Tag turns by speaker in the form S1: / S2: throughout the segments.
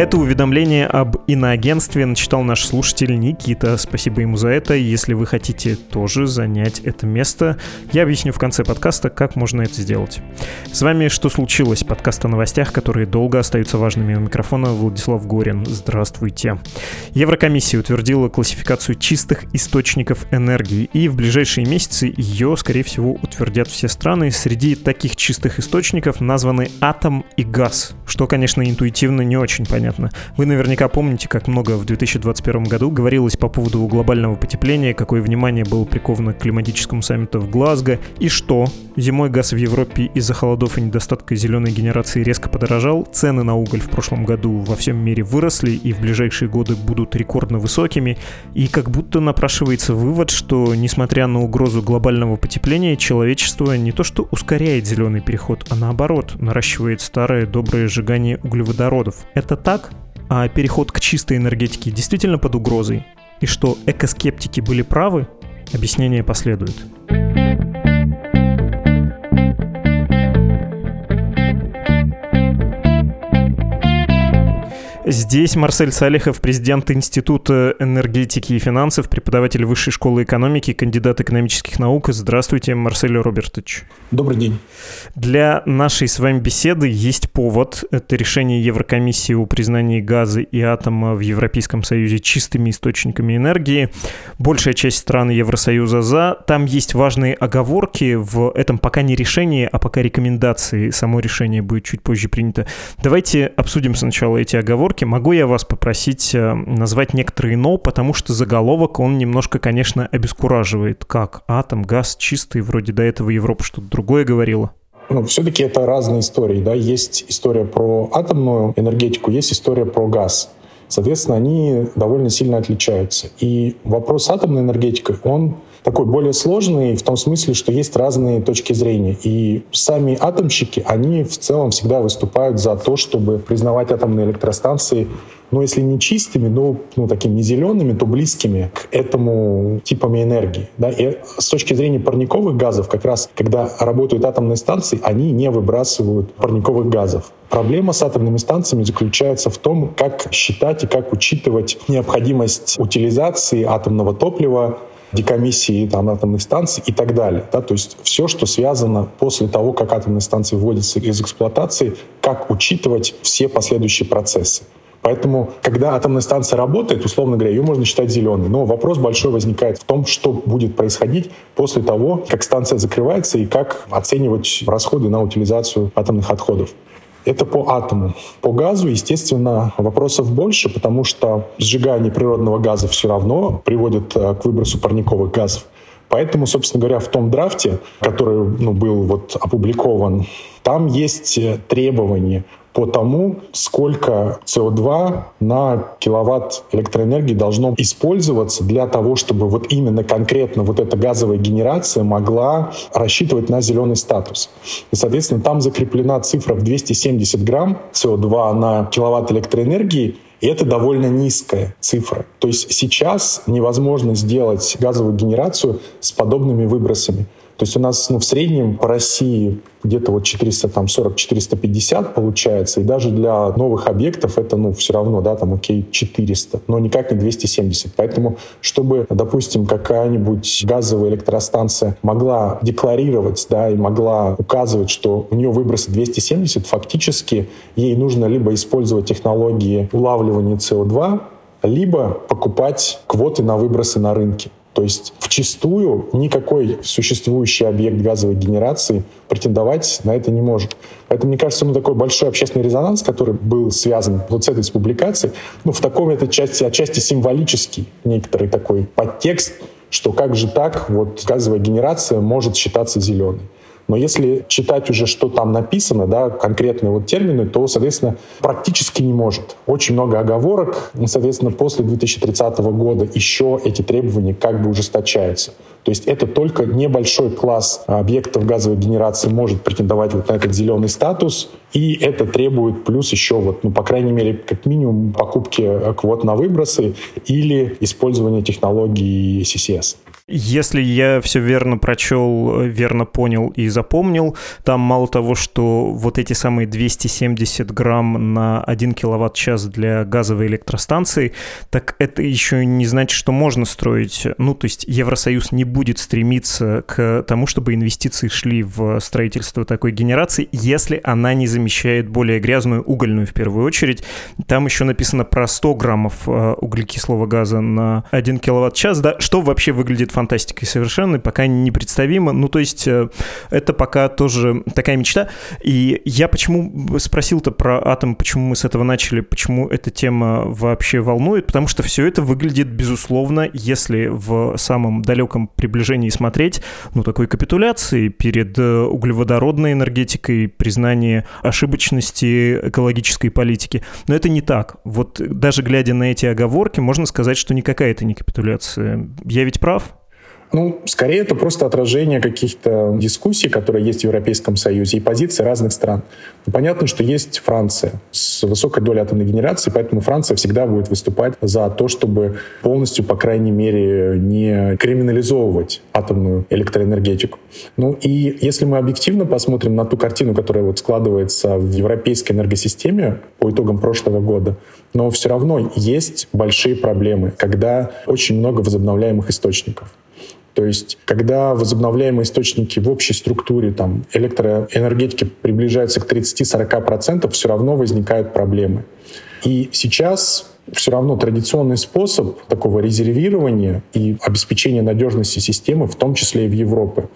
S1: Это уведомление об иноагентстве начитал наш слушатель Никита. Спасибо ему за это. Если вы хотите тоже занять это место, я объясню в конце подкаста, как можно это сделать. С вами «Что случилось?» Подкаст о новостях, которые долго остаются важными у микрофона Владислав Горин. Здравствуйте. Еврокомиссия утвердила классификацию чистых источников энергии, и в ближайшие месяцы ее, скорее всего, утвердят все страны. Среди таких чистых источников названы атом и газ, что, конечно, интуитивно не очень понятно понятно. Вы наверняка помните, как много в 2021 году говорилось по поводу глобального потепления, какое внимание было приковано к климатическому саммиту в Глазго, и что? Зимой газ в Европе из-за холодов и недостатка зеленой генерации резко подорожал, цены на уголь в прошлом году во всем мире выросли и в ближайшие годы будут рекордно высокими, и как будто напрашивается вывод, что, несмотря на угрозу глобального потепления, человечество не то что ускоряет зеленый переход, а наоборот, наращивает старое доброе сжигание углеводородов. Это так? Так, а переход к чистой энергетике действительно под угрозой, и что экоскептики были правы, объяснение последует. Здесь Марсель Салихов, президент Института энергетики и финансов, преподаватель Высшей школы экономики, кандидат экономических наук. Здравствуйте, Марсель Робертович.
S2: Добрый день.
S1: Для нашей с вами беседы есть повод. Это решение Еврокомиссии о признании газа и атома в Европейском Союзе чистыми источниками энергии. Большая часть стран Евросоюза за. Там есть важные оговорки. В этом пока не решение, а пока рекомендации. Само решение будет чуть позже принято. Давайте обсудим сначала эти оговорки заголовке, могу я вас попросить э, назвать некоторые «но», потому что заголовок, он немножко, конечно, обескураживает. Как? Атом, газ чистый, вроде до этого Европа что-то другое говорила.
S2: Ну, все-таки это разные истории, да, есть история про атомную энергетику, есть история про газ. Соответственно, они довольно сильно отличаются. И вопрос атомной энергетики, он такой более сложный в том смысле, что есть разные точки зрения. И сами атомщики, они в целом всегда выступают за то, чтобы признавать атомные электростанции ну, если не чистыми, но ну, такими не зелеными, то близкими к этому типам энергии. Да? И с точки зрения парниковых газов, как раз когда работают атомные станции, они не выбрасывают парниковых газов. Проблема с атомными станциями заключается в том, как считать и как учитывать необходимость утилизации атомного топлива декомиссии там, атомных станций и так далее. Да? То есть все, что связано после того, как атомные станции вводятся из эксплуатации, как учитывать все последующие процессы. Поэтому, когда атомная станция работает, условно говоря, ее можно считать зеленой. Но вопрос большой возникает в том, что будет происходить после того, как станция закрывается и как оценивать расходы на утилизацию атомных отходов. Это по атому. По газу, естественно, вопросов больше, потому что сжигание природного газа все равно приводит э, к выбросу парниковых газов. Поэтому, собственно говоря, в том драфте, который ну, был вот опубликован, там есть требования по тому, сколько СО2 на киловатт электроэнергии должно использоваться для того, чтобы вот именно конкретно вот эта газовая генерация могла рассчитывать на зеленый статус. И, соответственно, там закреплена цифра в 270 грамм СО2 на киловатт электроэнергии, и это довольно низкая цифра. То есть сейчас невозможно сделать газовую генерацию с подобными выбросами. То есть у нас ну, в среднем по России где-то вот 440-450 получается, и даже для новых объектов это, ну, все равно, да, там, окей, 400, но никак не 270. Поэтому, чтобы, допустим, какая-нибудь газовая электростанция могла декларировать, да, и могла указывать, что у нее выбросы 270, фактически ей нужно либо использовать технологии улавливания СО2, либо покупать квоты на выбросы на рынке. То есть вчастую никакой существующий объект газовой генерации претендовать на это не может. Поэтому, мне кажется, ну, такой большой общественный резонанс, который был связан вот с этой с публикацией, ну, в таком это части, отчасти символический некоторый такой подтекст, что как же так, вот газовая генерация может считаться зеленой. Но если читать уже, что там написано, да, конкретные вот термины, то, соответственно, практически не может. Очень много оговорок. И, соответственно, после 2030 года еще эти требования как бы ужесточаются. То есть это только небольшой класс объектов газовой генерации может претендовать вот на этот зеленый статус, и это требует плюс еще, вот, ну, по крайней мере, как минимум покупки квот на выбросы или использования технологии CCS.
S1: Если я все верно прочел, верно понял и запомнил, там мало того, что вот эти самые 270 грамм на 1 киловатт-час для газовой электростанции, так это еще не значит, что можно строить. Ну, то есть Евросоюз не будет стремиться к тому, чтобы инвестиции шли в строительство такой генерации, если она не замещает более грязную угольную в первую очередь. Там еще написано про 100 граммов э, углекислого газа на 1 киловатт-час, да, что вообще выглядит фантастикой совершенно, пока непредставимо. Ну, то есть э, это пока тоже такая мечта. И я почему спросил-то про атом, почему мы с этого начали, почему эта тема вообще волнует, потому что все это выглядит, безусловно, если в самом далеком приближении смотреть, ну, такой капитуляции перед э, углеводородной энергетикой, признание ошибочности экологической политики. Но это не так. Вот даже глядя на эти оговорки, можно сказать, что никакая это не капитуляция. Я ведь прав?
S2: Ну, скорее это просто отражение каких-то дискуссий, которые есть в Европейском Союзе, и позиций разных стран. Ну, понятно, что есть Франция с высокой долей атомной генерации, поэтому Франция всегда будет выступать за то, чтобы полностью, по крайней мере, не криминализовывать атомную электроэнергетику. Ну и если мы объективно посмотрим на ту картину, которая вот складывается в европейской энергосистеме по итогам прошлого года, но все равно есть большие проблемы, когда очень много возобновляемых источников. То есть, когда возобновляемые источники в общей структуре там, электроэнергетики приближаются к 30-40%, все равно возникают проблемы. И сейчас все равно традиционный способ такого резервирования и обеспечения надежности системы, в том числе и в Европе,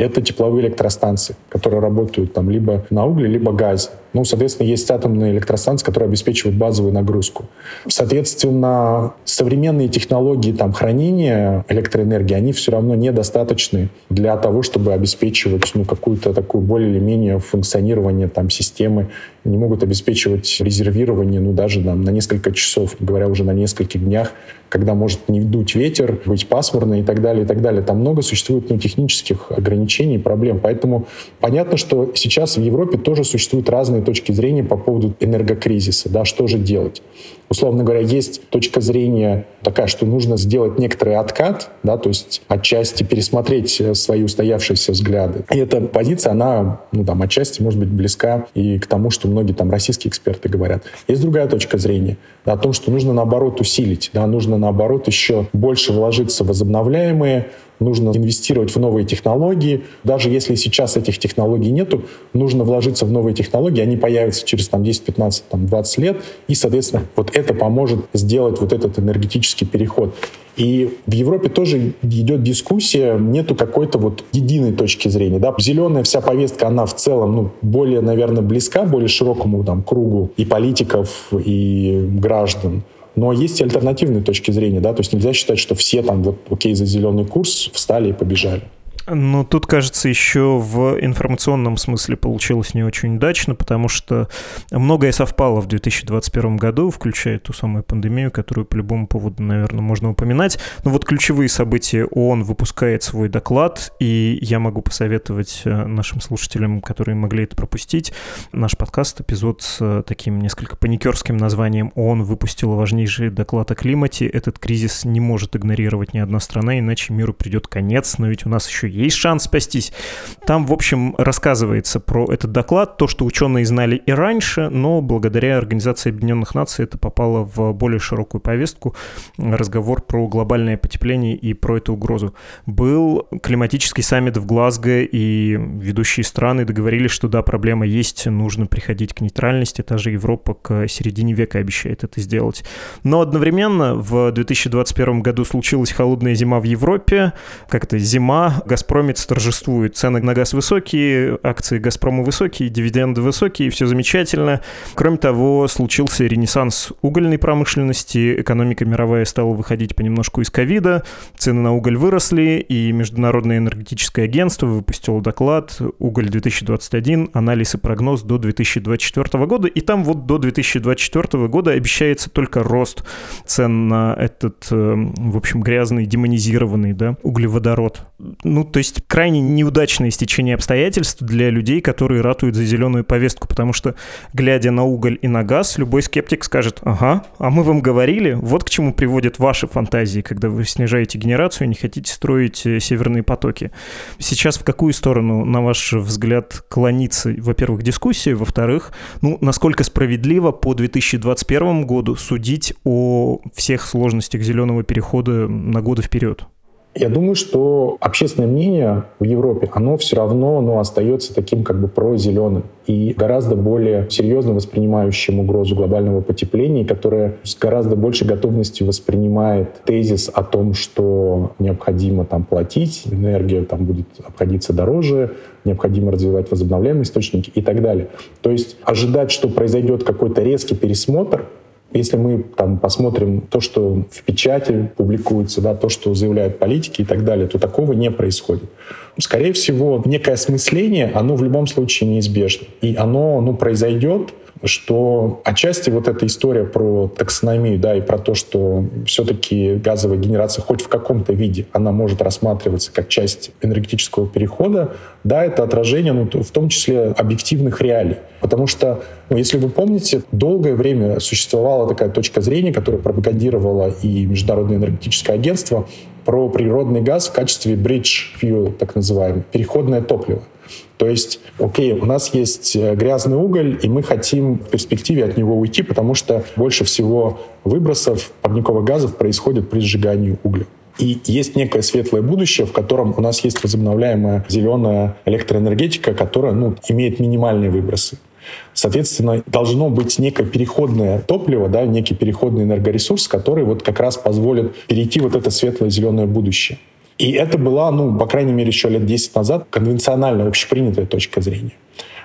S2: это тепловые электростанции, которые работают там либо на угле, либо газе. Ну, соответственно, есть атомные электростанции, которые обеспечивают базовую нагрузку. Соответственно, современные технологии там, хранения электроэнергии, они все равно недостаточны для того, чтобы обеспечивать ну, какую-то такую более или менее функционирование там, системы. Не могут обеспечивать резервирование ну, даже там, на несколько часов, говоря уже на нескольких днях когда может не дуть ветер, быть пасмурно и так далее, и так далее. Там много существует ну, технических ограничений, проблем. Поэтому понятно, что сейчас в Европе тоже существуют разные точки зрения по поводу энергокризиса, да, что же делать. Условно говоря, есть точка зрения такая, что нужно сделать некоторый откат, да, то есть отчасти пересмотреть свои устоявшиеся взгляды. И эта позиция, она, ну, там, отчасти может быть близка и к тому, что многие там российские эксперты говорят. Есть другая точка зрения да, о том, что нужно наоборот усилить, да, нужно наоборот еще больше вложиться в возобновляемые, нужно инвестировать в новые технологии. Даже если сейчас этих технологий нету, нужно вложиться в новые технологии, они появятся через там, 10, 15, там, 20 лет, и, соответственно, вот это поможет сделать вот этот энергетический переход. И в Европе тоже идет дискуссия, нету какой-то вот единой точки зрения. Да? Зеленая вся повестка, она в целом ну, более, наверное, близка, более широкому там, кругу и политиков, и граждан. Но есть и альтернативные точки зрения, да, то есть нельзя считать, что все там вот окей за зеленый курс встали и побежали.
S1: Ну, тут, кажется, еще в информационном смысле получилось не очень удачно, потому что многое совпало в 2021 году, включая ту самую пандемию, которую по любому поводу, наверное, можно упоминать. Но вот ключевые события ООН выпускает свой доклад, и я могу посоветовать э, нашим слушателям, которые могли это пропустить, наш подкаст, эпизод с э, таким несколько паникерским названием «ООН выпустила важнейший доклад о климате. Этот кризис не может игнорировать ни одна страна, иначе миру придет конец, но ведь у нас еще есть шанс спастись. Там, в общем, рассказывается про этот доклад, то, что ученые знали и раньше, но благодаря Организации Объединенных Наций это попало в более широкую повестку. Разговор про глобальное потепление и про эту угрозу. Был климатический саммит в Глазго, и ведущие страны договорились, что да, проблема есть, нужно приходить к нейтральности. Та же Европа к середине века обещает это сделать. Но одновременно в 2021 году случилась холодная зима в Европе. Как это, зима, «Газпромец» торжествует. Цены на газ высокие, акции «Газпрома» высокие, дивиденды высокие, все замечательно. Кроме того, случился ренессанс угольной промышленности, экономика мировая стала выходить понемножку из ковида, цены на уголь выросли, и Международное энергетическое агентство выпустило доклад «Уголь-2021. Анализ и прогноз до 2024 года». И там вот до 2024 года обещается только рост цен на этот, э, в общем, грязный, демонизированный да, углеводород. Ну, то есть крайне неудачное стечение обстоятельств для людей, которые ратуют за зеленую повестку, потому что, глядя на уголь и на газ, любой скептик скажет, ага, а мы вам говорили, вот к чему приводят ваши фантазии, когда вы снижаете генерацию и не хотите строить э, северные потоки. Сейчас в какую сторону, на ваш взгляд, клонится, во-первых, дискуссия, во-вторых, ну, насколько справедливо по 2021 году судить о всех сложностях зеленого перехода на годы вперед?
S2: Я думаю, что общественное мнение в Европе, оно все равно ну, остается таким как бы прозеленым и гораздо более серьезно воспринимающим угрозу глобального потепления, которое с гораздо большей готовностью воспринимает тезис о том, что необходимо там платить, энергия там будет обходиться дороже, необходимо развивать возобновляемые источники и так далее. То есть ожидать, что произойдет какой-то резкий пересмотр если мы там посмотрим то, что в печати публикуется, да, то, что заявляют политики и так далее, то такого не происходит. Скорее всего, некое осмысление, оно в любом случае неизбежно. И оно ну, произойдет, что отчасти вот эта история про таксономию, да, и про то, что все-таки газовая генерация хоть в каком-то виде, она может рассматриваться как часть энергетического перехода, да, это отражение, ну, в том числе объективных реалий. Потому что, ну, если вы помните, долгое время существовала такая точка зрения, которую пропагандировала и Международное энергетическое агентство, про природный газ в качестве bridge fuel, так называемый, переходное топливо. То есть, окей, у нас есть э, грязный уголь, и мы хотим в перспективе от него уйти, потому что больше всего выбросов парниковых газов происходит при сжигании угля. И есть некое светлое будущее, в котором у нас есть возобновляемая зеленая электроэнергетика, которая ну, имеет минимальные выбросы. Соответственно, должно быть некое переходное топливо, да, некий переходный энергоресурс, который вот как раз позволит перейти вот это светлое зеленое будущее. И это была, ну, по крайней мере, еще лет 10 назад конвенциональная, общепринятая точка зрения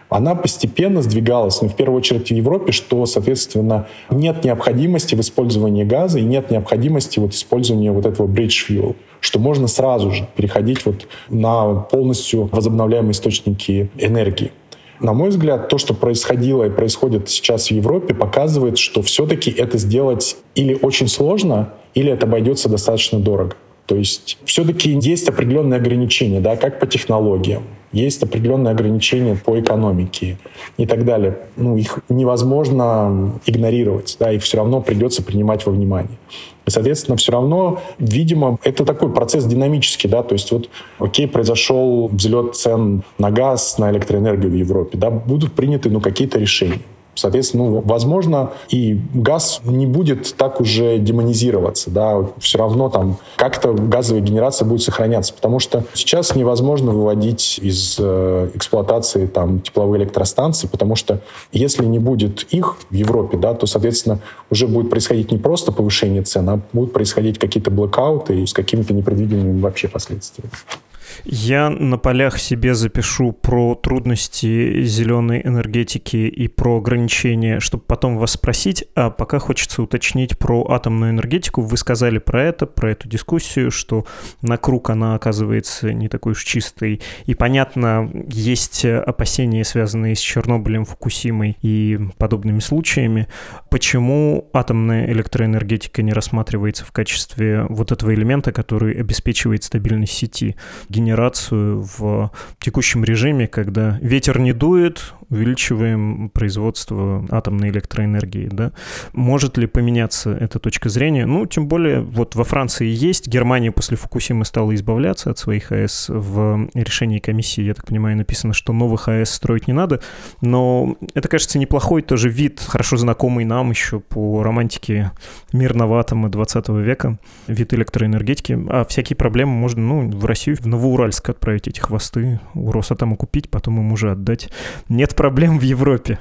S2: она постепенно сдвигалась, ну, в первую очередь в Европе, что, соответственно, нет необходимости в использовании газа и нет необходимости вот использования вот этого bridge fuel, что можно сразу же переходить вот на полностью возобновляемые источники энергии. На мой взгляд, то, что происходило и происходит сейчас в Европе, показывает, что все-таки это сделать или очень сложно, или это обойдется достаточно дорого. То есть все-таки есть определенные ограничения, да, как по технологиям, есть определенные ограничения по экономике и так далее. Ну, их невозможно игнорировать, да, их все равно придется принимать во внимание. И, соответственно, все равно, видимо, это такой процесс динамический, да, то есть вот, окей, произошел взлет цен на газ, на электроэнергию в Европе, да, будут приняты, ну, какие-то решения. Соответственно, ну, возможно, и газ не будет так уже демонизироваться, да, все равно там как-то газовая генерация будет сохраняться, потому что сейчас невозможно выводить из э, эксплуатации там тепловые электростанции, потому что если не будет их в Европе, да, то, соответственно, уже будет происходить не просто повышение цен, а будут происходить какие-то блокауты с какими-то непредвиденными вообще последствиями.
S1: Я на полях себе запишу про трудности зеленой энергетики и про ограничения, чтобы потом вас спросить, а пока хочется уточнить про атомную энергетику. Вы сказали про это, про эту дискуссию, что на круг она оказывается не такой уж чистой. И понятно, есть опасения, связанные с Чернобылем, Фукусимой и подобными случаями. Почему атомная электроэнергетика не рассматривается в качестве вот этого элемента, который обеспечивает стабильность сети? Генерацию в текущем режиме, когда ветер не дует, увеличиваем производство атомной электроэнергии. Да? Может ли поменяться эта точка зрения? Ну, тем более, вот во Франции есть, Германия после Фукусимы стала избавляться от своих АЭС. В решении комиссии, я так понимаю, написано, что новых АЭС строить не надо, но это, кажется, неплохой тоже вид, хорошо знакомый нам еще по романтике мирного атома 20 века, вид электроэнергетики. А всякие проблемы можно ну, в Россию, в Новоуральск отправить эти хвосты, у Росатома купить, потом им уже отдать. Нет проблем в Европе.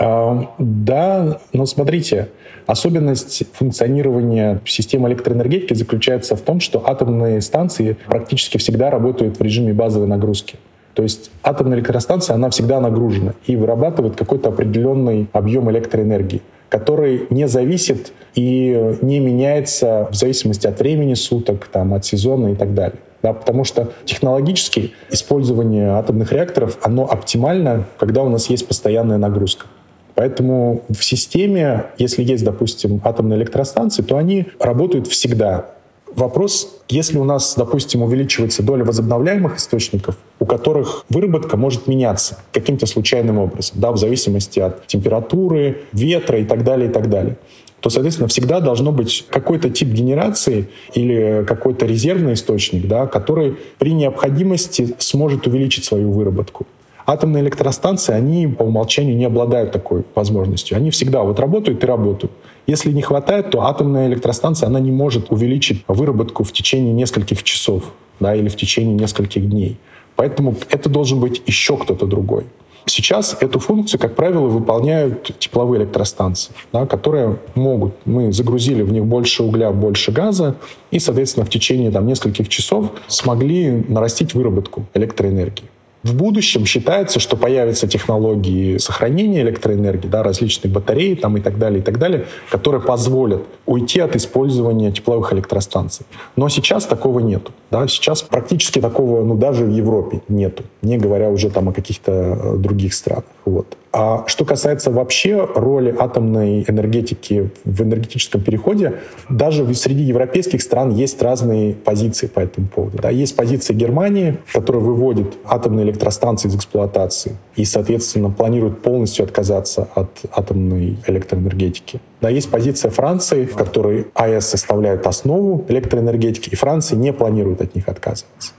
S2: А, да, но смотрите, особенность функционирования системы электроэнергетики заключается в том, что атомные станции практически всегда работают в режиме базовой нагрузки. То есть атомная электростанция, она всегда нагружена и вырабатывает какой-то определенный объем электроэнергии, который не зависит и не меняется в зависимости от времени суток, там, от сезона и так далее. Да, потому что технологически использование атомных реакторов, оно оптимально, когда у нас есть постоянная нагрузка. Поэтому в системе, если есть, допустим, атомные электростанции, то они работают всегда. Вопрос, если у нас, допустим, увеличивается доля возобновляемых источников, у которых выработка может меняться каким-то случайным образом, да, в зависимости от температуры, ветра и так далее, и так далее то, соответственно, всегда должно быть какой-то тип генерации или какой-то резервный источник, да, который при необходимости сможет увеличить свою выработку. Атомные электростанции, они по умолчанию не обладают такой возможностью. Они всегда вот работают и работают. Если не хватает, то атомная электростанция, она не может увеличить выработку в течение нескольких часов да, или в течение нескольких дней. Поэтому это должен быть еще кто-то другой. Сейчас эту функцию, как правило, выполняют тепловые электростанции, да, которые могут, мы загрузили в них больше угля, больше газа, и, соответственно, в течение там, нескольких часов смогли нарастить выработку электроэнергии. В будущем считается, что появятся технологии сохранения электроэнергии, да, различные батареи там, и так далее, и так далее, которые позволят уйти от использования тепловых электростанций. Но сейчас такого нету. Да? Сейчас практически такого, ну, даже в Европе нету, не говоря уже там о каких-то э, других странах. Вот. А что касается вообще роли атомной энергетики в энергетическом переходе, даже среди европейских стран есть разные позиции по этому поводу. Да, есть позиция Германии, которая выводит атомные электростанции из эксплуатации и, соответственно, планирует полностью отказаться от атомной электроэнергетики. Да, есть позиция Франции, в которой АЭС составляет основу электроэнергетики, и Франция не планирует от них отказываться.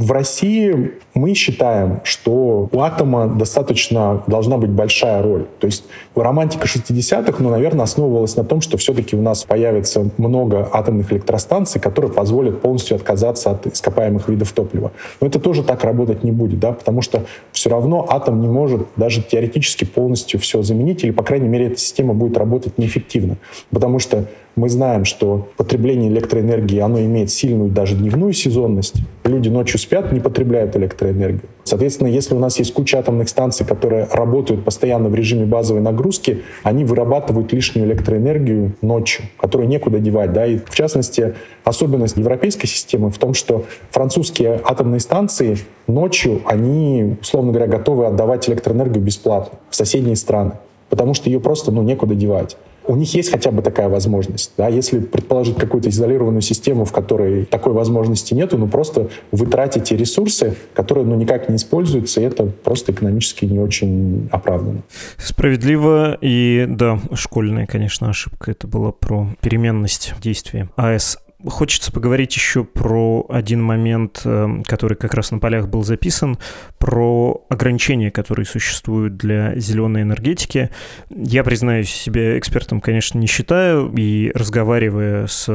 S2: В России мы считаем, что у атома достаточно должна быть большая роль. То есть романтика 60-х, ну, наверное, основывалась на том, что все-таки у нас появится много атомных электростанций, которые позволят полностью отказаться от ископаемых видов топлива. Но это тоже так работать не будет, да, потому что все равно атом не может даже теоретически полностью все заменить, или, по крайней мере, эта система будет работать неэффективно. Потому что мы знаем, что потребление электроэнергии, оно имеет сильную даже дневную сезонность. Люди ночью спят, не потребляют электроэнергию. Соответственно, если у нас есть куча атомных станций, которые работают постоянно в режиме базовой нагрузки, они вырабатывают лишнюю электроэнергию ночью, которую некуда девать. Да? И в частности, особенность европейской системы в том, что французские атомные станции ночью, они, условно говоря, готовы отдавать электроэнергию бесплатно в соседние страны, потому что ее просто ну, некуда девать у них есть хотя бы такая возможность. Да? Если предположить какую-то изолированную систему, в которой такой возможности нету, ну просто вы тратите ресурсы, которые ну, никак не используются, и это просто экономически не очень оправданно.
S1: Справедливо, и да, школьная, конечно, ошибка. Это была про переменность действия АЭС. Хочется поговорить еще про один момент, э, который как раз на полях был записан, про ограничения, которые существуют для зеленой энергетики. Я, признаюсь, себя экспертом, конечно, не считаю, и разговаривая с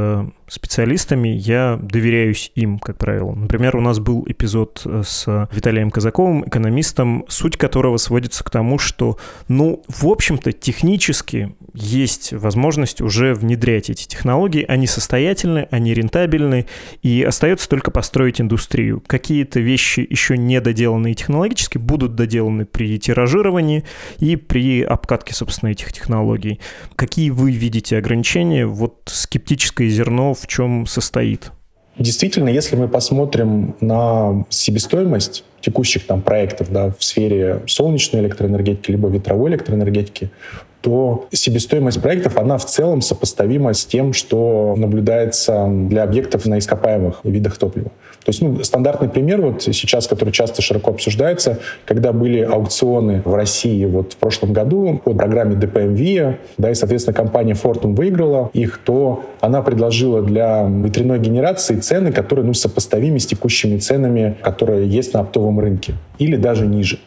S1: специалистами, я доверяюсь им, как правило. Например, у нас был эпизод э, с Виталием Казаковым, экономистом, суть которого сводится к тому, что, ну, в общем-то, технически есть возможность уже внедрять эти технологии. Они состоятельны, они рентабельны, и остается только построить индустрию. Какие-то вещи еще не доделанные технологически будут доделаны при тиражировании и при обкатке, собственно, этих технологий. Какие вы видите ограничения? Вот скептическое зерно в чем состоит?
S2: Действительно, если мы посмотрим на себестоимость текущих там проектов да, в сфере солнечной электроэнергетики либо ветровой электроэнергетики, то себестоимость проектов, она в целом сопоставима с тем, что наблюдается для объектов на ископаемых видах топлива. То есть ну, стандартный пример вот сейчас, который часто широко обсуждается, когда были аукционы в России вот в прошлом году по программе DPMV, да, и, соответственно, компания Fortum выиграла их, то она предложила для ветряной генерации цены, которые ну, сопоставимы с текущими ценами, которые есть на оптовом рынке, или даже ниже.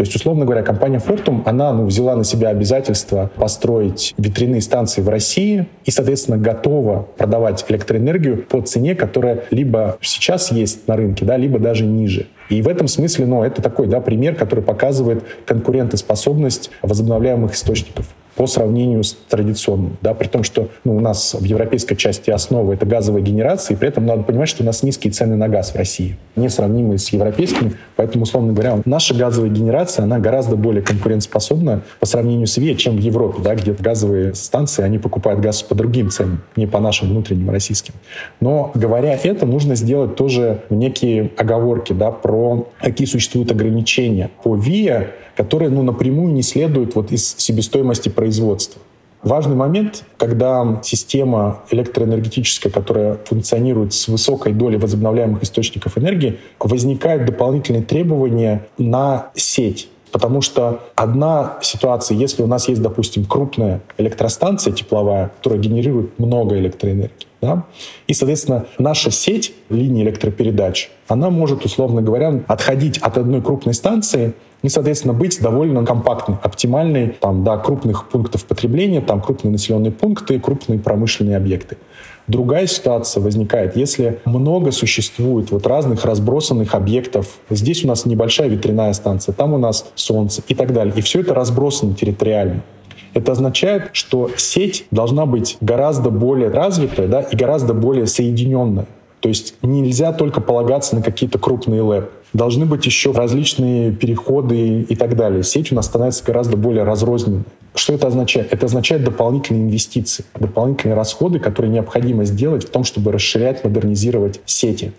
S2: То есть, условно говоря, компания Fortum, она ну, взяла на себя обязательство построить ветряные станции в России и, соответственно, готова продавать электроэнергию по цене, которая либо сейчас есть на рынке, да, либо даже ниже. И в этом смысле, ну, это такой, да, пример, который показывает конкурентоспособность возобновляемых источников по сравнению с традиционным. Да, при том, что ну, у нас в европейской части основа это газовая генерация, и при этом надо понимать, что у нас низкие цены на газ в России, несравнимые с европейскими. Поэтому, условно говоря, наша газовая генерация, она гораздо более конкурентоспособна по сравнению с ВИА, чем в Европе, да, где газовые станции, они покупают газ по другим ценам, не по нашим внутренним российским. Но говоря это, нужно сделать тоже некие оговорки да, про какие существуют ограничения по ВИА, которые ну, напрямую не следуют вот из себестоимости производства. Важный момент, когда система электроэнергетическая, которая функционирует с высокой долей возобновляемых источников энергии, возникают дополнительные требования на сеть. Потому что одна ситуация, если у нас есть, допустим, крупная электростанция тепловая, которая генерирует много электроэнергии, да, и, соответственно, наша сеть линии электропередач, она может, условно говоря, отходить от одной крупной станции и, соответственно, быть довольно компактной, оптимальной там, до крупных пунктов потребления, там крупные населенные пункты, крупные промышленные объекты. Другая ситуация возникает, если много существует вот разных разбросанных объектов. Здесь у нас небольшая ветряная станция, там у нас солнце и так далее. И все это разбросано территориально. Это означает, что сеть должна быть гораздо более развитая да, и гораздо более соединенная. То есть нельзя только полагаться на какие-то крупные лэп. Должны быть еще различные переходы и так далее. Сеть у нас становится гораздо более разрозненной. Что это означает? Это означает дополнительные инвестиции, дополнительные расходы, которые необходимо сделать в том, чтобы расширять, модернизировать сети.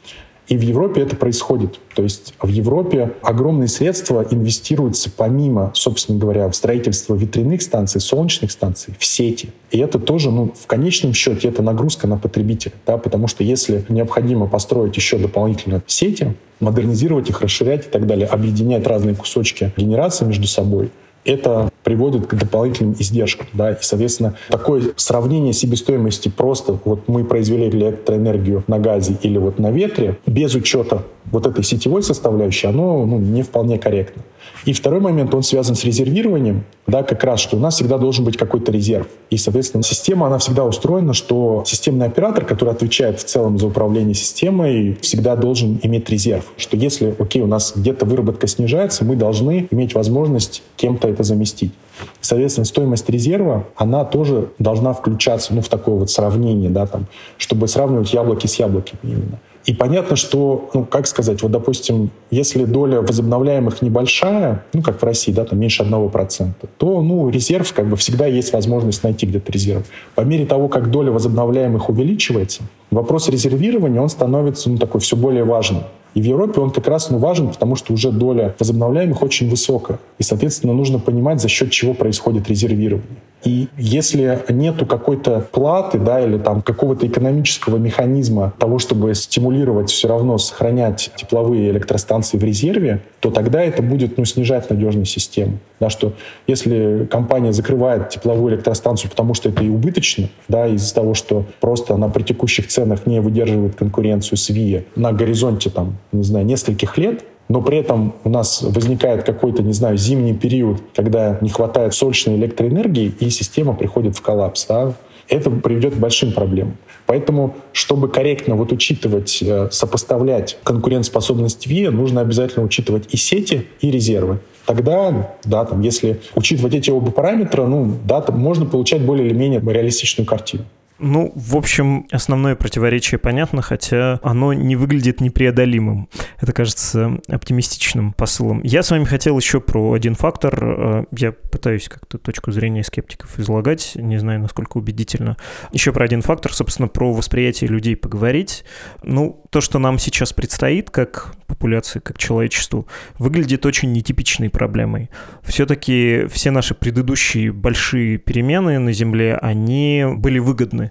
S2: И в Европе это происходит. То есть в Европе огромные средства инвестируются помимо, собственно говоря, в строительство ветряных станций, солнечных станций, в сети. И это тоже, ну, в конечном счете, это нагрузка на потребителя. Да, потому что если необходимо построить еще дополнительно сети, модернизировать их, расширять и так далее, объединять разные кусочки генерации между собой, это приводит к дополнительным издержкам. Да? И, соответственно, такое сравнение себестоимости просто вот мы произвели электроэнергию на газе или вот на ветре без учета вот этой сетевой составляющей, оно ну, не вполне корректно. И второй момент, он связан с резервированием, да, как раз, что у нас всегда должен быть какой-то резерв. И, соответственно, система, она всегда устроена, что системный оператор, который отвечает в целом за управление системой, всегда должен иметь резерв. Что если, окей, у нас где-то выработка снижается, мы должны иметь возможность кем-то это заместить. Соответственно, стоимость резерва, она тоже должна включаться ну, в такое вот сравнение, да, там, чтобы сравнивать яблоки с яблоками именно. И понятно, что, ну, как сказать, вот, допустим, если доля возобновляемых небольшая, ну, как в России, да, там меньше 1%, то, ну, резерв, как бы всегда есть возможность найти где-то резерв. По мере того, как доля возобновляемых увеличивается, вопрос резервирования, он становится, ну, такой все более важным. И в Европе он как раз ну, важен, потому что уже доля возобновляемых очень высокая. И, соответственно, нужно понимать, за счет чего происходит резервирование. И если нету какой-то платы, да, или там какого-то экономического механизма того, чтобы стимулировать все равно сохранять тепловые электростанции в резерве, то тогда это будет ну, снижать надежность системы. Да, что если компания закрывает тепловую электростанцию, потому что это и убыточно, да, из-за того, что просто она при текущих ценах не выдерживает конкуренцию с ВИА на горизонте там, не знаю, нескольких лет, но при этом у нас возникает какой-то, не знаю, зимний период, когда не хватает сольчной электроэнергии, и система приходит в коллапс. Да? Это приведет к большим проблемам. Поэтому, чтобы корректно вот учитывать, э, сопоставлять конкурентоспособность ВИА, нужно обязательно учитывать и сети, и резервы. Тогда, да, там, если учитывать эти оба параметра, ну, да, там можно получать более или менее реалистичную картину.
S1: Ну, в общем, основное противоречие понятно, хотя оно не выглядит непреодолимым. Это кажется оптимистичным посылом. Я с вами хотел еще про один фактор. Э, я пытаюсь как-то точку зрения скептиков излагать, не знаю, насколько убедительно. Еще про один фактор, собственно, про восприятие людей поговорить. Ну, то, что нам сейчас предстоит, как популяции, как человечеству, выглядит очень нетипичной проблемой. Все-таки все наши предыдущие большие перемены на Земле, они были выгодны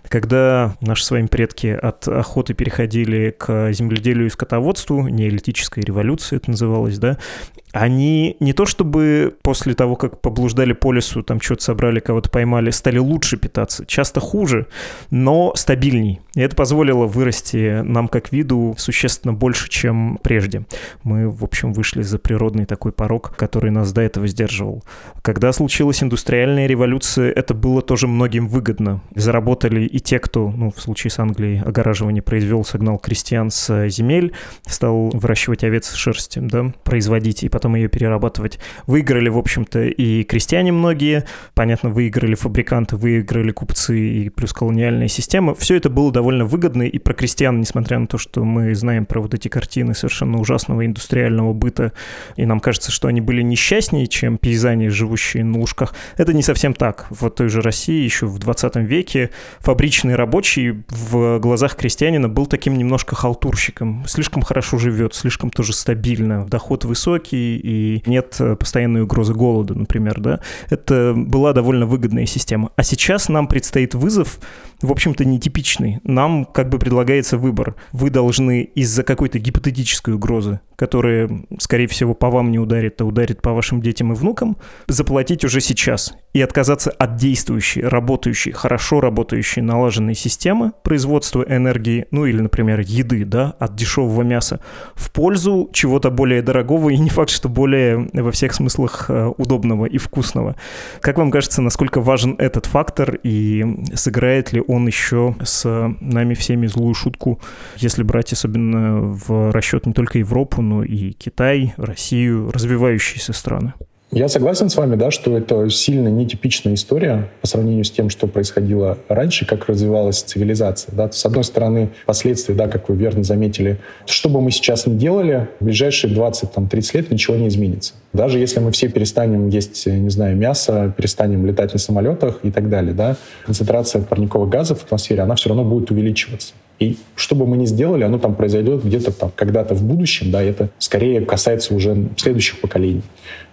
S1: когда наши с вами предки от охоты переходили к земледелию и скотоводству, неолитическая революция это называлось, да, они не то чтобы после того, как поблуждали по лесу, там что-то собрали, кого-то поймали, стали лучше питаться, часто хуже, но стабильней. И это позволило вырасти нам как виду существенно больше, чем прежде. Мы, в общем, вышли за природный такой порог, который нас до этого сдерживал. Когда случилась индустриальная революция, это было тоже многим выгодно. Заработали и те, кто, ну, в случае с Англией, огораживание произвел, согнал крестьян с земель, стал выращивать овец шерсти, да, производить и потом ее перерабатывать. Выиграли, в общем-то, и крестьяне многие, понятно, выиграли фабриканты, выиграли купцы и плюс колониальная система. Все это было довольно выгодно и про крестьян, несмотря на то, что мы знаем про вот эти картины совершенно ужасного индустриального быта, и нам кажется, что они были несчастнее, чем пейзане, живущие на лужках. Это не совсем так. В той же России еще в 20 веке фабричный рабочий в глазах крестьянина был таким немножко халтурщиком. Слишком хорошо живет, слишком тоже стабильно, доход высокий и нет постоянной угрозы голода, например, да. Это была довольно выгодная система. А сейчас нам предстоит вызов в общем-то, нетипичный. Нам как бы предлагается выбор. Вы должны из-за какой-то гипотетической угрозы, которая, скорее всего, по вам не ударит, а ударит по вашим детям и внукам, заплатить уже сейчас и отказаться от действующей, работающей, хорошо работающей, налаженной системы производства энергии, ну или, например, еды, да, от дешевого мяса, в пользу чего-то более дорогого и не факт, что более во всех смыслах э, удобного и вкусного. Как вам кажется, насколько важен этот фактор и сыграет ли он еще с нами всеми злую шутку, если брать особенно в расчет не только Европу, но и Китай, Россию, развивающиеся страны?
S2: Я согласен с вами, да, что это сильно нетипичная история по сравнению с тем, что происходило раньше, как развивалась цивилизация. Да. С одной стороны, последствия, да, как вы верно заметили, что бы мы сейчас ни делали, в ближайшие 20-30 лет ничего не изменится. Даже если мы все перестанем есть, не знаю, мясо, перестанем летать на самолетах и так далее, да, концентрация парниковых газов в атмосфере, она все равно будет увеличиваться. И что бы мы ни сделали, оно там произойдет где-то там когда-то в будущем, да, это скорее касается уже следующих поколений.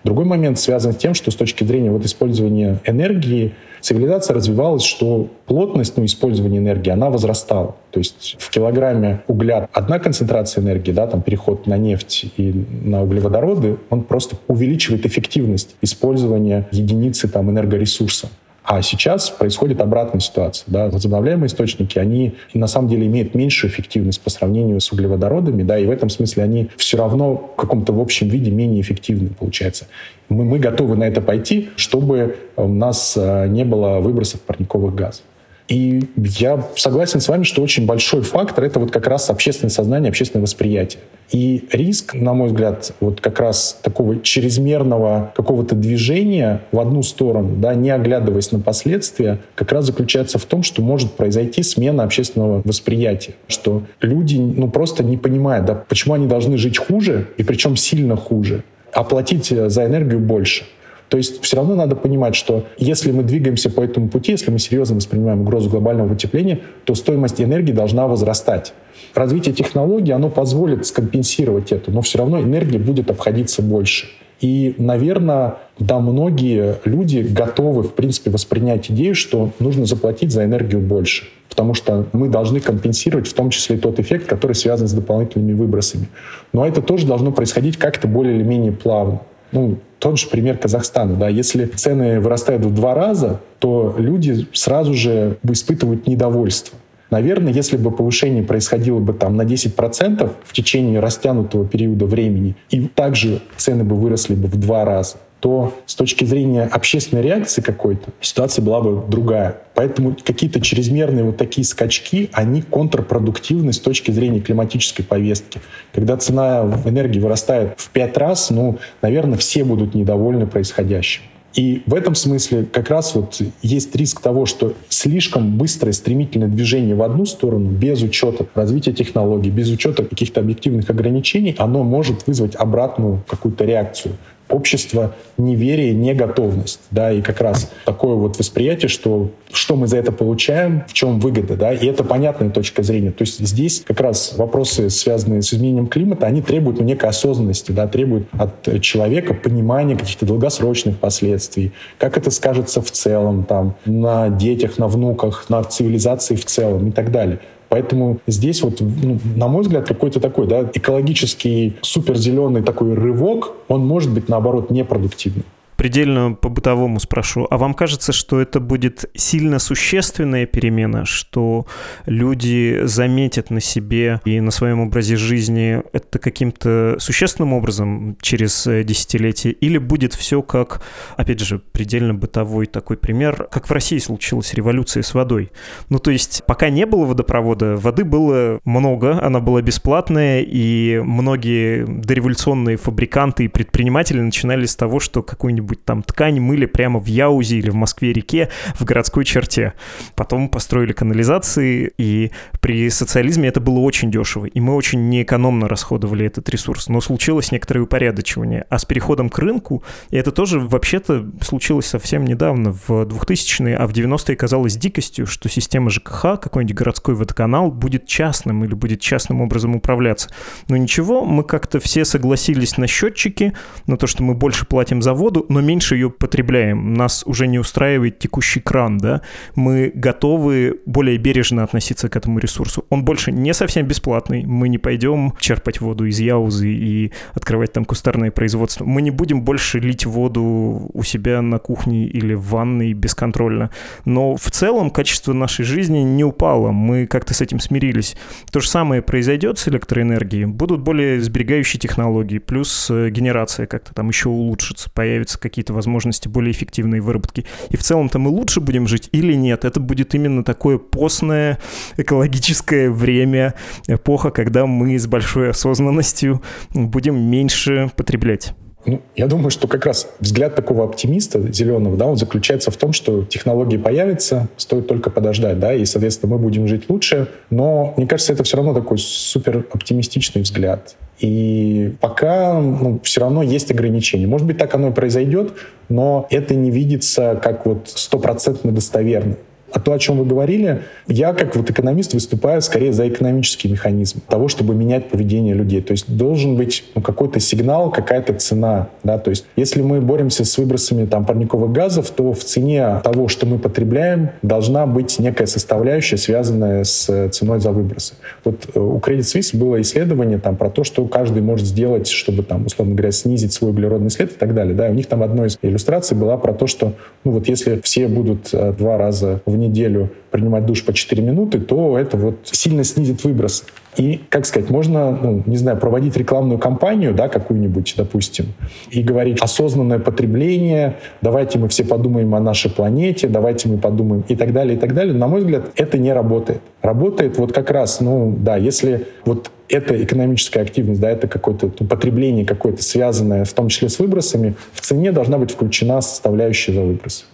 S2: Другой момент связан с тем, что с точки зрения вот использования энергии цивилизация развивалась, что плотность ну, использования энергии, она возрастала. То есть в килограмме угля одна концентрация энергии, да, там переход на нефть и на углеводороды, он просто увеличивает эффективность использования единицы там, энергоресурса. А сейчас происходит обратная ситуация. Да? Возобновляемые источники, они на самом деле имеют меньшую эффективность по сравнению с углеводородами, да, и в этом смысле они все равно в каком-то в общем виде менее эффективны, получается. Мы, мы готовы на это пойти, чтобы у нас э, не было выбросов парниковых газов. И я согласен с вами, что очень большой фактор — это вот как раз общественное сознание, общественное восприятие. И риск, на мой взгляд, вот как раз такого чрезмерного какого-то движения в одну сторону, да, не оглядываясь на последствия, как раз заключается в том, что может произойти смена общественного восприятия, что люди ну, просто не понимают, да, почему они должны жить хуже, и причем сильно хуже, а платить за энергию больше. То есть все равно надо понимать, что если мы двигаемся по этому пути, если мы серьезно воспринимаем угрозу глобального потепления, то стоимость энергии должна возрастать. Развитие технологий, оно позволит скомпенсировать это, но все равно энергия будет обходиться больше. И, наверное, да, многие люди готовы, в принципе, воспринять идею, что нужно заплатить за энергию больше. Потому что мы должны компенсировать в том числе и тот эффект, который связан с дополнительными выбросами. Но это тоже должно происходить как-то более или менее плавно. Ну, тот же пример Казахстана. Да, если цены вырастают в два раза, то люди сразу же испытывают недовольство. Наверное, если бы повышение происходило бы там на 10% в течение растянутого периода времени, и также цены бы выросли бы в два раза, то с точки зрения общественной реакции какой-то ситуация была бы другая. Поэтому какие-то чрезмерные вот такие скачки, они контрпродуктивны с точки зрения климатической повестки. Когда цена энергии вырастает в пять раз, ну, наверное, все будут недовольны происходящим. И в этом смысле как раз вот есть риск того, что слишком быстрое стремительное движение в одну сторону, без учета развития технологий, без учета каких-то объективных ограничений, оно может вызвать обратную какую-то реакцию общество неверие, неготовность, да, и как раз такое вот восприятие, что что мы за это получаем, в чем выгода, да, и это понятная точка зрения. То есть здесь как раз вопросы, связанные с изменением климата, они требуют ну, некой осознанности, да, требуют от человека понимания каких-то долгосрочных последствий, как это скажется в целом, там, на детях, на внуках, на цивилизации в целом и так далее. Поэтому здесь вот, ну, на мой взгляд, какой-то такой да, экологический суперзеленый такой рывок, он может быть, наоборот, непродуктивным.
S1: Предельно по-бытовому спрошу. А вам кажется, что это будет сильно существенная перемена, что люди заметят на себе и на своем образе жизни это каким-то существенным образом через десятилетие? Или будет все как, опять же, предельно бытовой такой пример, как в России случилась революция с водой? Ну, то есть, пока не было водопровода, воды было много, она была бесплатная, и многие дореволюционные фабриканты и предприниматели начинали с того, что какую-нибудь там ткань мыли прямо в Яузе или в Москве-реке в городской черте. Потом построили канализации, и при социализме это было очень дешево, и мы очень неэкономно расходовали этот ресурс. Но случилось некоторое упорядочивание. А с переходом к рынку, и это тоже вообще-то случилось совсем недавно, в 2000-е, а в 90-е казалось дикостью, что система ЖКХ, какой-нибудь городской водоканал, будет частным или будет частным образом управляться. Но ничего, мы как-то все согласились на счетчики, на то, что мы больше платим за воду, но меньше ее потребляем. Нас уже не устраивает текущий кран, да? Мы готовы более бережно относиться к этому ресурсу. Он больше не совсем бесплатный. Мы не пойдем черпать воду из Яузы и открывать там кустарное производство. Мы не будем больше лить воду у себя на кухне или в ванной бесконтрольно. Но в целом качество нашей жизни не упало. Мы как-то с этим смирились. То же самое произойдет с электроэнергией. Будут более сберегающие технологии, плюс э, генерация как-то там еще улучшится, появятся какие-то возможности более эффективной выработки. И в целом-то мы лучше будем жить или нет? Это будет именно такое постное экологическое время, эпоха, когда мы с большой осознанностью будем меньше потреблять.
S2: Ну, я думаю, что как раз взгляд такого оптимиста зеленого, да, он заключается в том, что технологии появятся, стоит только подождать, да, и, соответственно, мы будем жить лучше. Но, мне кажется, это все равно такой супер оптимистичный взгляд. И пока ну, все равно есть ограничения. Может быть, так оно и произойдет, но это не видится как вот стопроцентно достоверно. А то, о чем вы говорили, я как вот экономист выступаю скорее за экономический механизм того, чтобы менять поведение людей. То есть должен быть ну, какой-то сигнал, какая-то цена. Да? То есть если мы боремся с выбросами там, парниковых газов, то в цене того, что мы потребляем, должна быть некая составляющая, связанная с ценой за выбросы. Вот э, у Credit Suisse было исследование там, про то, что каждый может сделать, чтобы, там, условно говоря, снизить свой углеродный след и так далее. Да? И у них там одной из иллюстраций была про то, что ну, вот если все будут э, два раза в неделю принимать душ по 4 минуты, то это вот сильно снизит выброс. И, как сказать, можно, ну, не знаю, проводить рекламную кампанию, да, какую-нибудь, допустим, и говорить осознанное потребление, давайте мы все подумаем о нашей планете, давайте мы подумаем и так далее, и так далее. На мой взгляд, это не работает. Работает вот как раз, ну, да, если вот эта экономическая активность, да, это какое-то ну, потребление какое-то связанное, в том числе с выбросами, в цене должна быть включена составляющая за выбросы.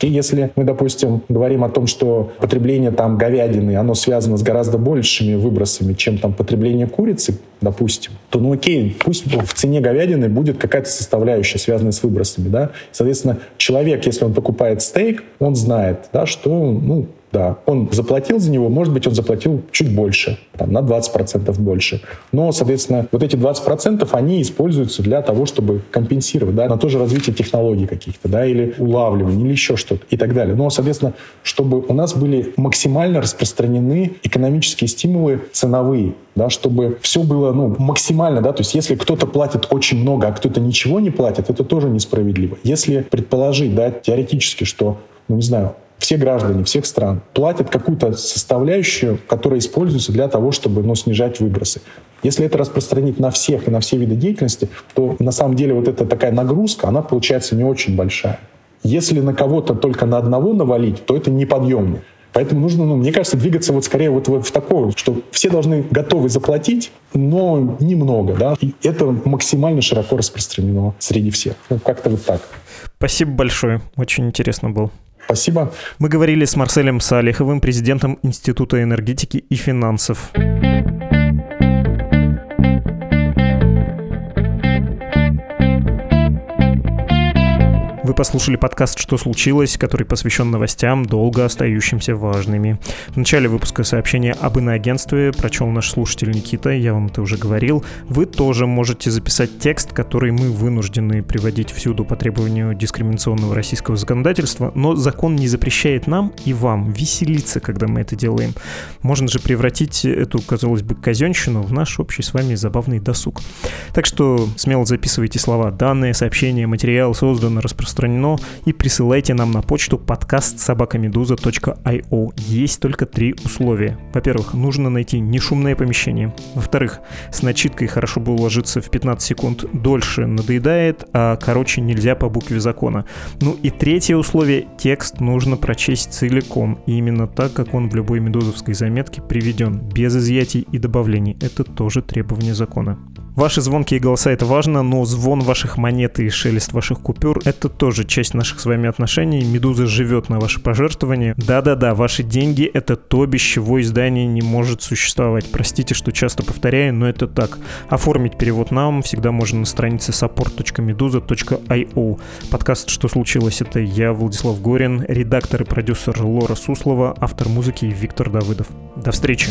S2: И если мы, допустим, говорим о том, что потребление там говядины, оно связано с гораздо большими выбросами, чем там потребление курицы, допустим, то ну окей, пусть в цене говядины будет какая-то составляющая, связанная с выбросами, да. Соответственно, человек, если он покупает стейк, он знает, да, что, ну, да, он заплатил за него, может быть, он заплатил чуть больше, там, на 20% больше. Но, соответственно, вот эти 20% они используются для того, чтобы компенсировать, да, на то же развитие технологий каких-то, да, или улавливание, или еще что-то и так далее. Но, соответственно, чтобы у нас были максимально распространены экономические стимулы ценовые, да, чтобы все было ну, максимально, да, то есть если кто-то платит очень много, а кто-то ничего не платит, это тоже несправедливо. Если предположить, да, теоретически, что, ну, не знаю, все граждане всех стран платят какую-то составляющую, которая используется для того, чтобы ну, снижать выбросы. Если это распространить на всех и на все виды деятельности, то на самом деле вот эта такая нагрузка, она получается не очень большая. Если на кого-то только на одного навалить, то это неподъемно. Поэтому нужно, ну, мне кажется, двигаться вот скорее вот, вот в такое, что все должны готовы заплатить, но немного, да. И это максимально широко распространено среди всех. Ну, как-то вот так.
S1: Спасибо большое. Очень интересно было.
S2: Спасибо.
S1: Мы говорили с Марселем Салиховым, президентом Института энергетики и финансов. Послушали подкаст «Что случилось?», который посвящен новостям, долго остающимся важными. В начале выпуска сообщение об иноагентстве прочел наш слушатель Никита, я вам это уже говорил. Вы тоже можете записать текст, который мы вынуждены приводить всюду по требованию дискриминационного российского законодательства, но закон не запрещает нам и вам веселиться, когда мы это делаем. Можно же превратить эту, казалось бы, казенщину в наш общий с вами забавный досуг. Так что смело записывайте слова «данные», «сообщение», «материал», «создано», «распространено» и присылайте нам на почту подкаст собакамедуза.io. Есть только три условия. Во-первых, нужно найти нешумное помещение. Во-вторых, с начиткой хорошо бы уложиться в 15 секунд дольше надоедает, а короче нельзя по букве закона. Ну и третье условие — текст нужно прочесть целиком, и именно так, как он в любой медузовской заметке приведен, без изъятий и добавлений. Это тоже требование закона. Ваши звонкие голоса — это важно, но звон ваших монет и шелест ваших купюр — это тоже часть наших с вами отношений. Медуза живет на ваши пожертвования. Да-да-да, ваши деньги — это то, без чего издание не может существовать. Простите, что часто повторяю, но это так. Оформить перевод нам всегда можно на странице support.meduza.io. Подкаст «Что случилось?» — это я, Владислав Горин, редактор и продюсер Лора Суслова, автор музыки Виктор Давыдов. До встречи!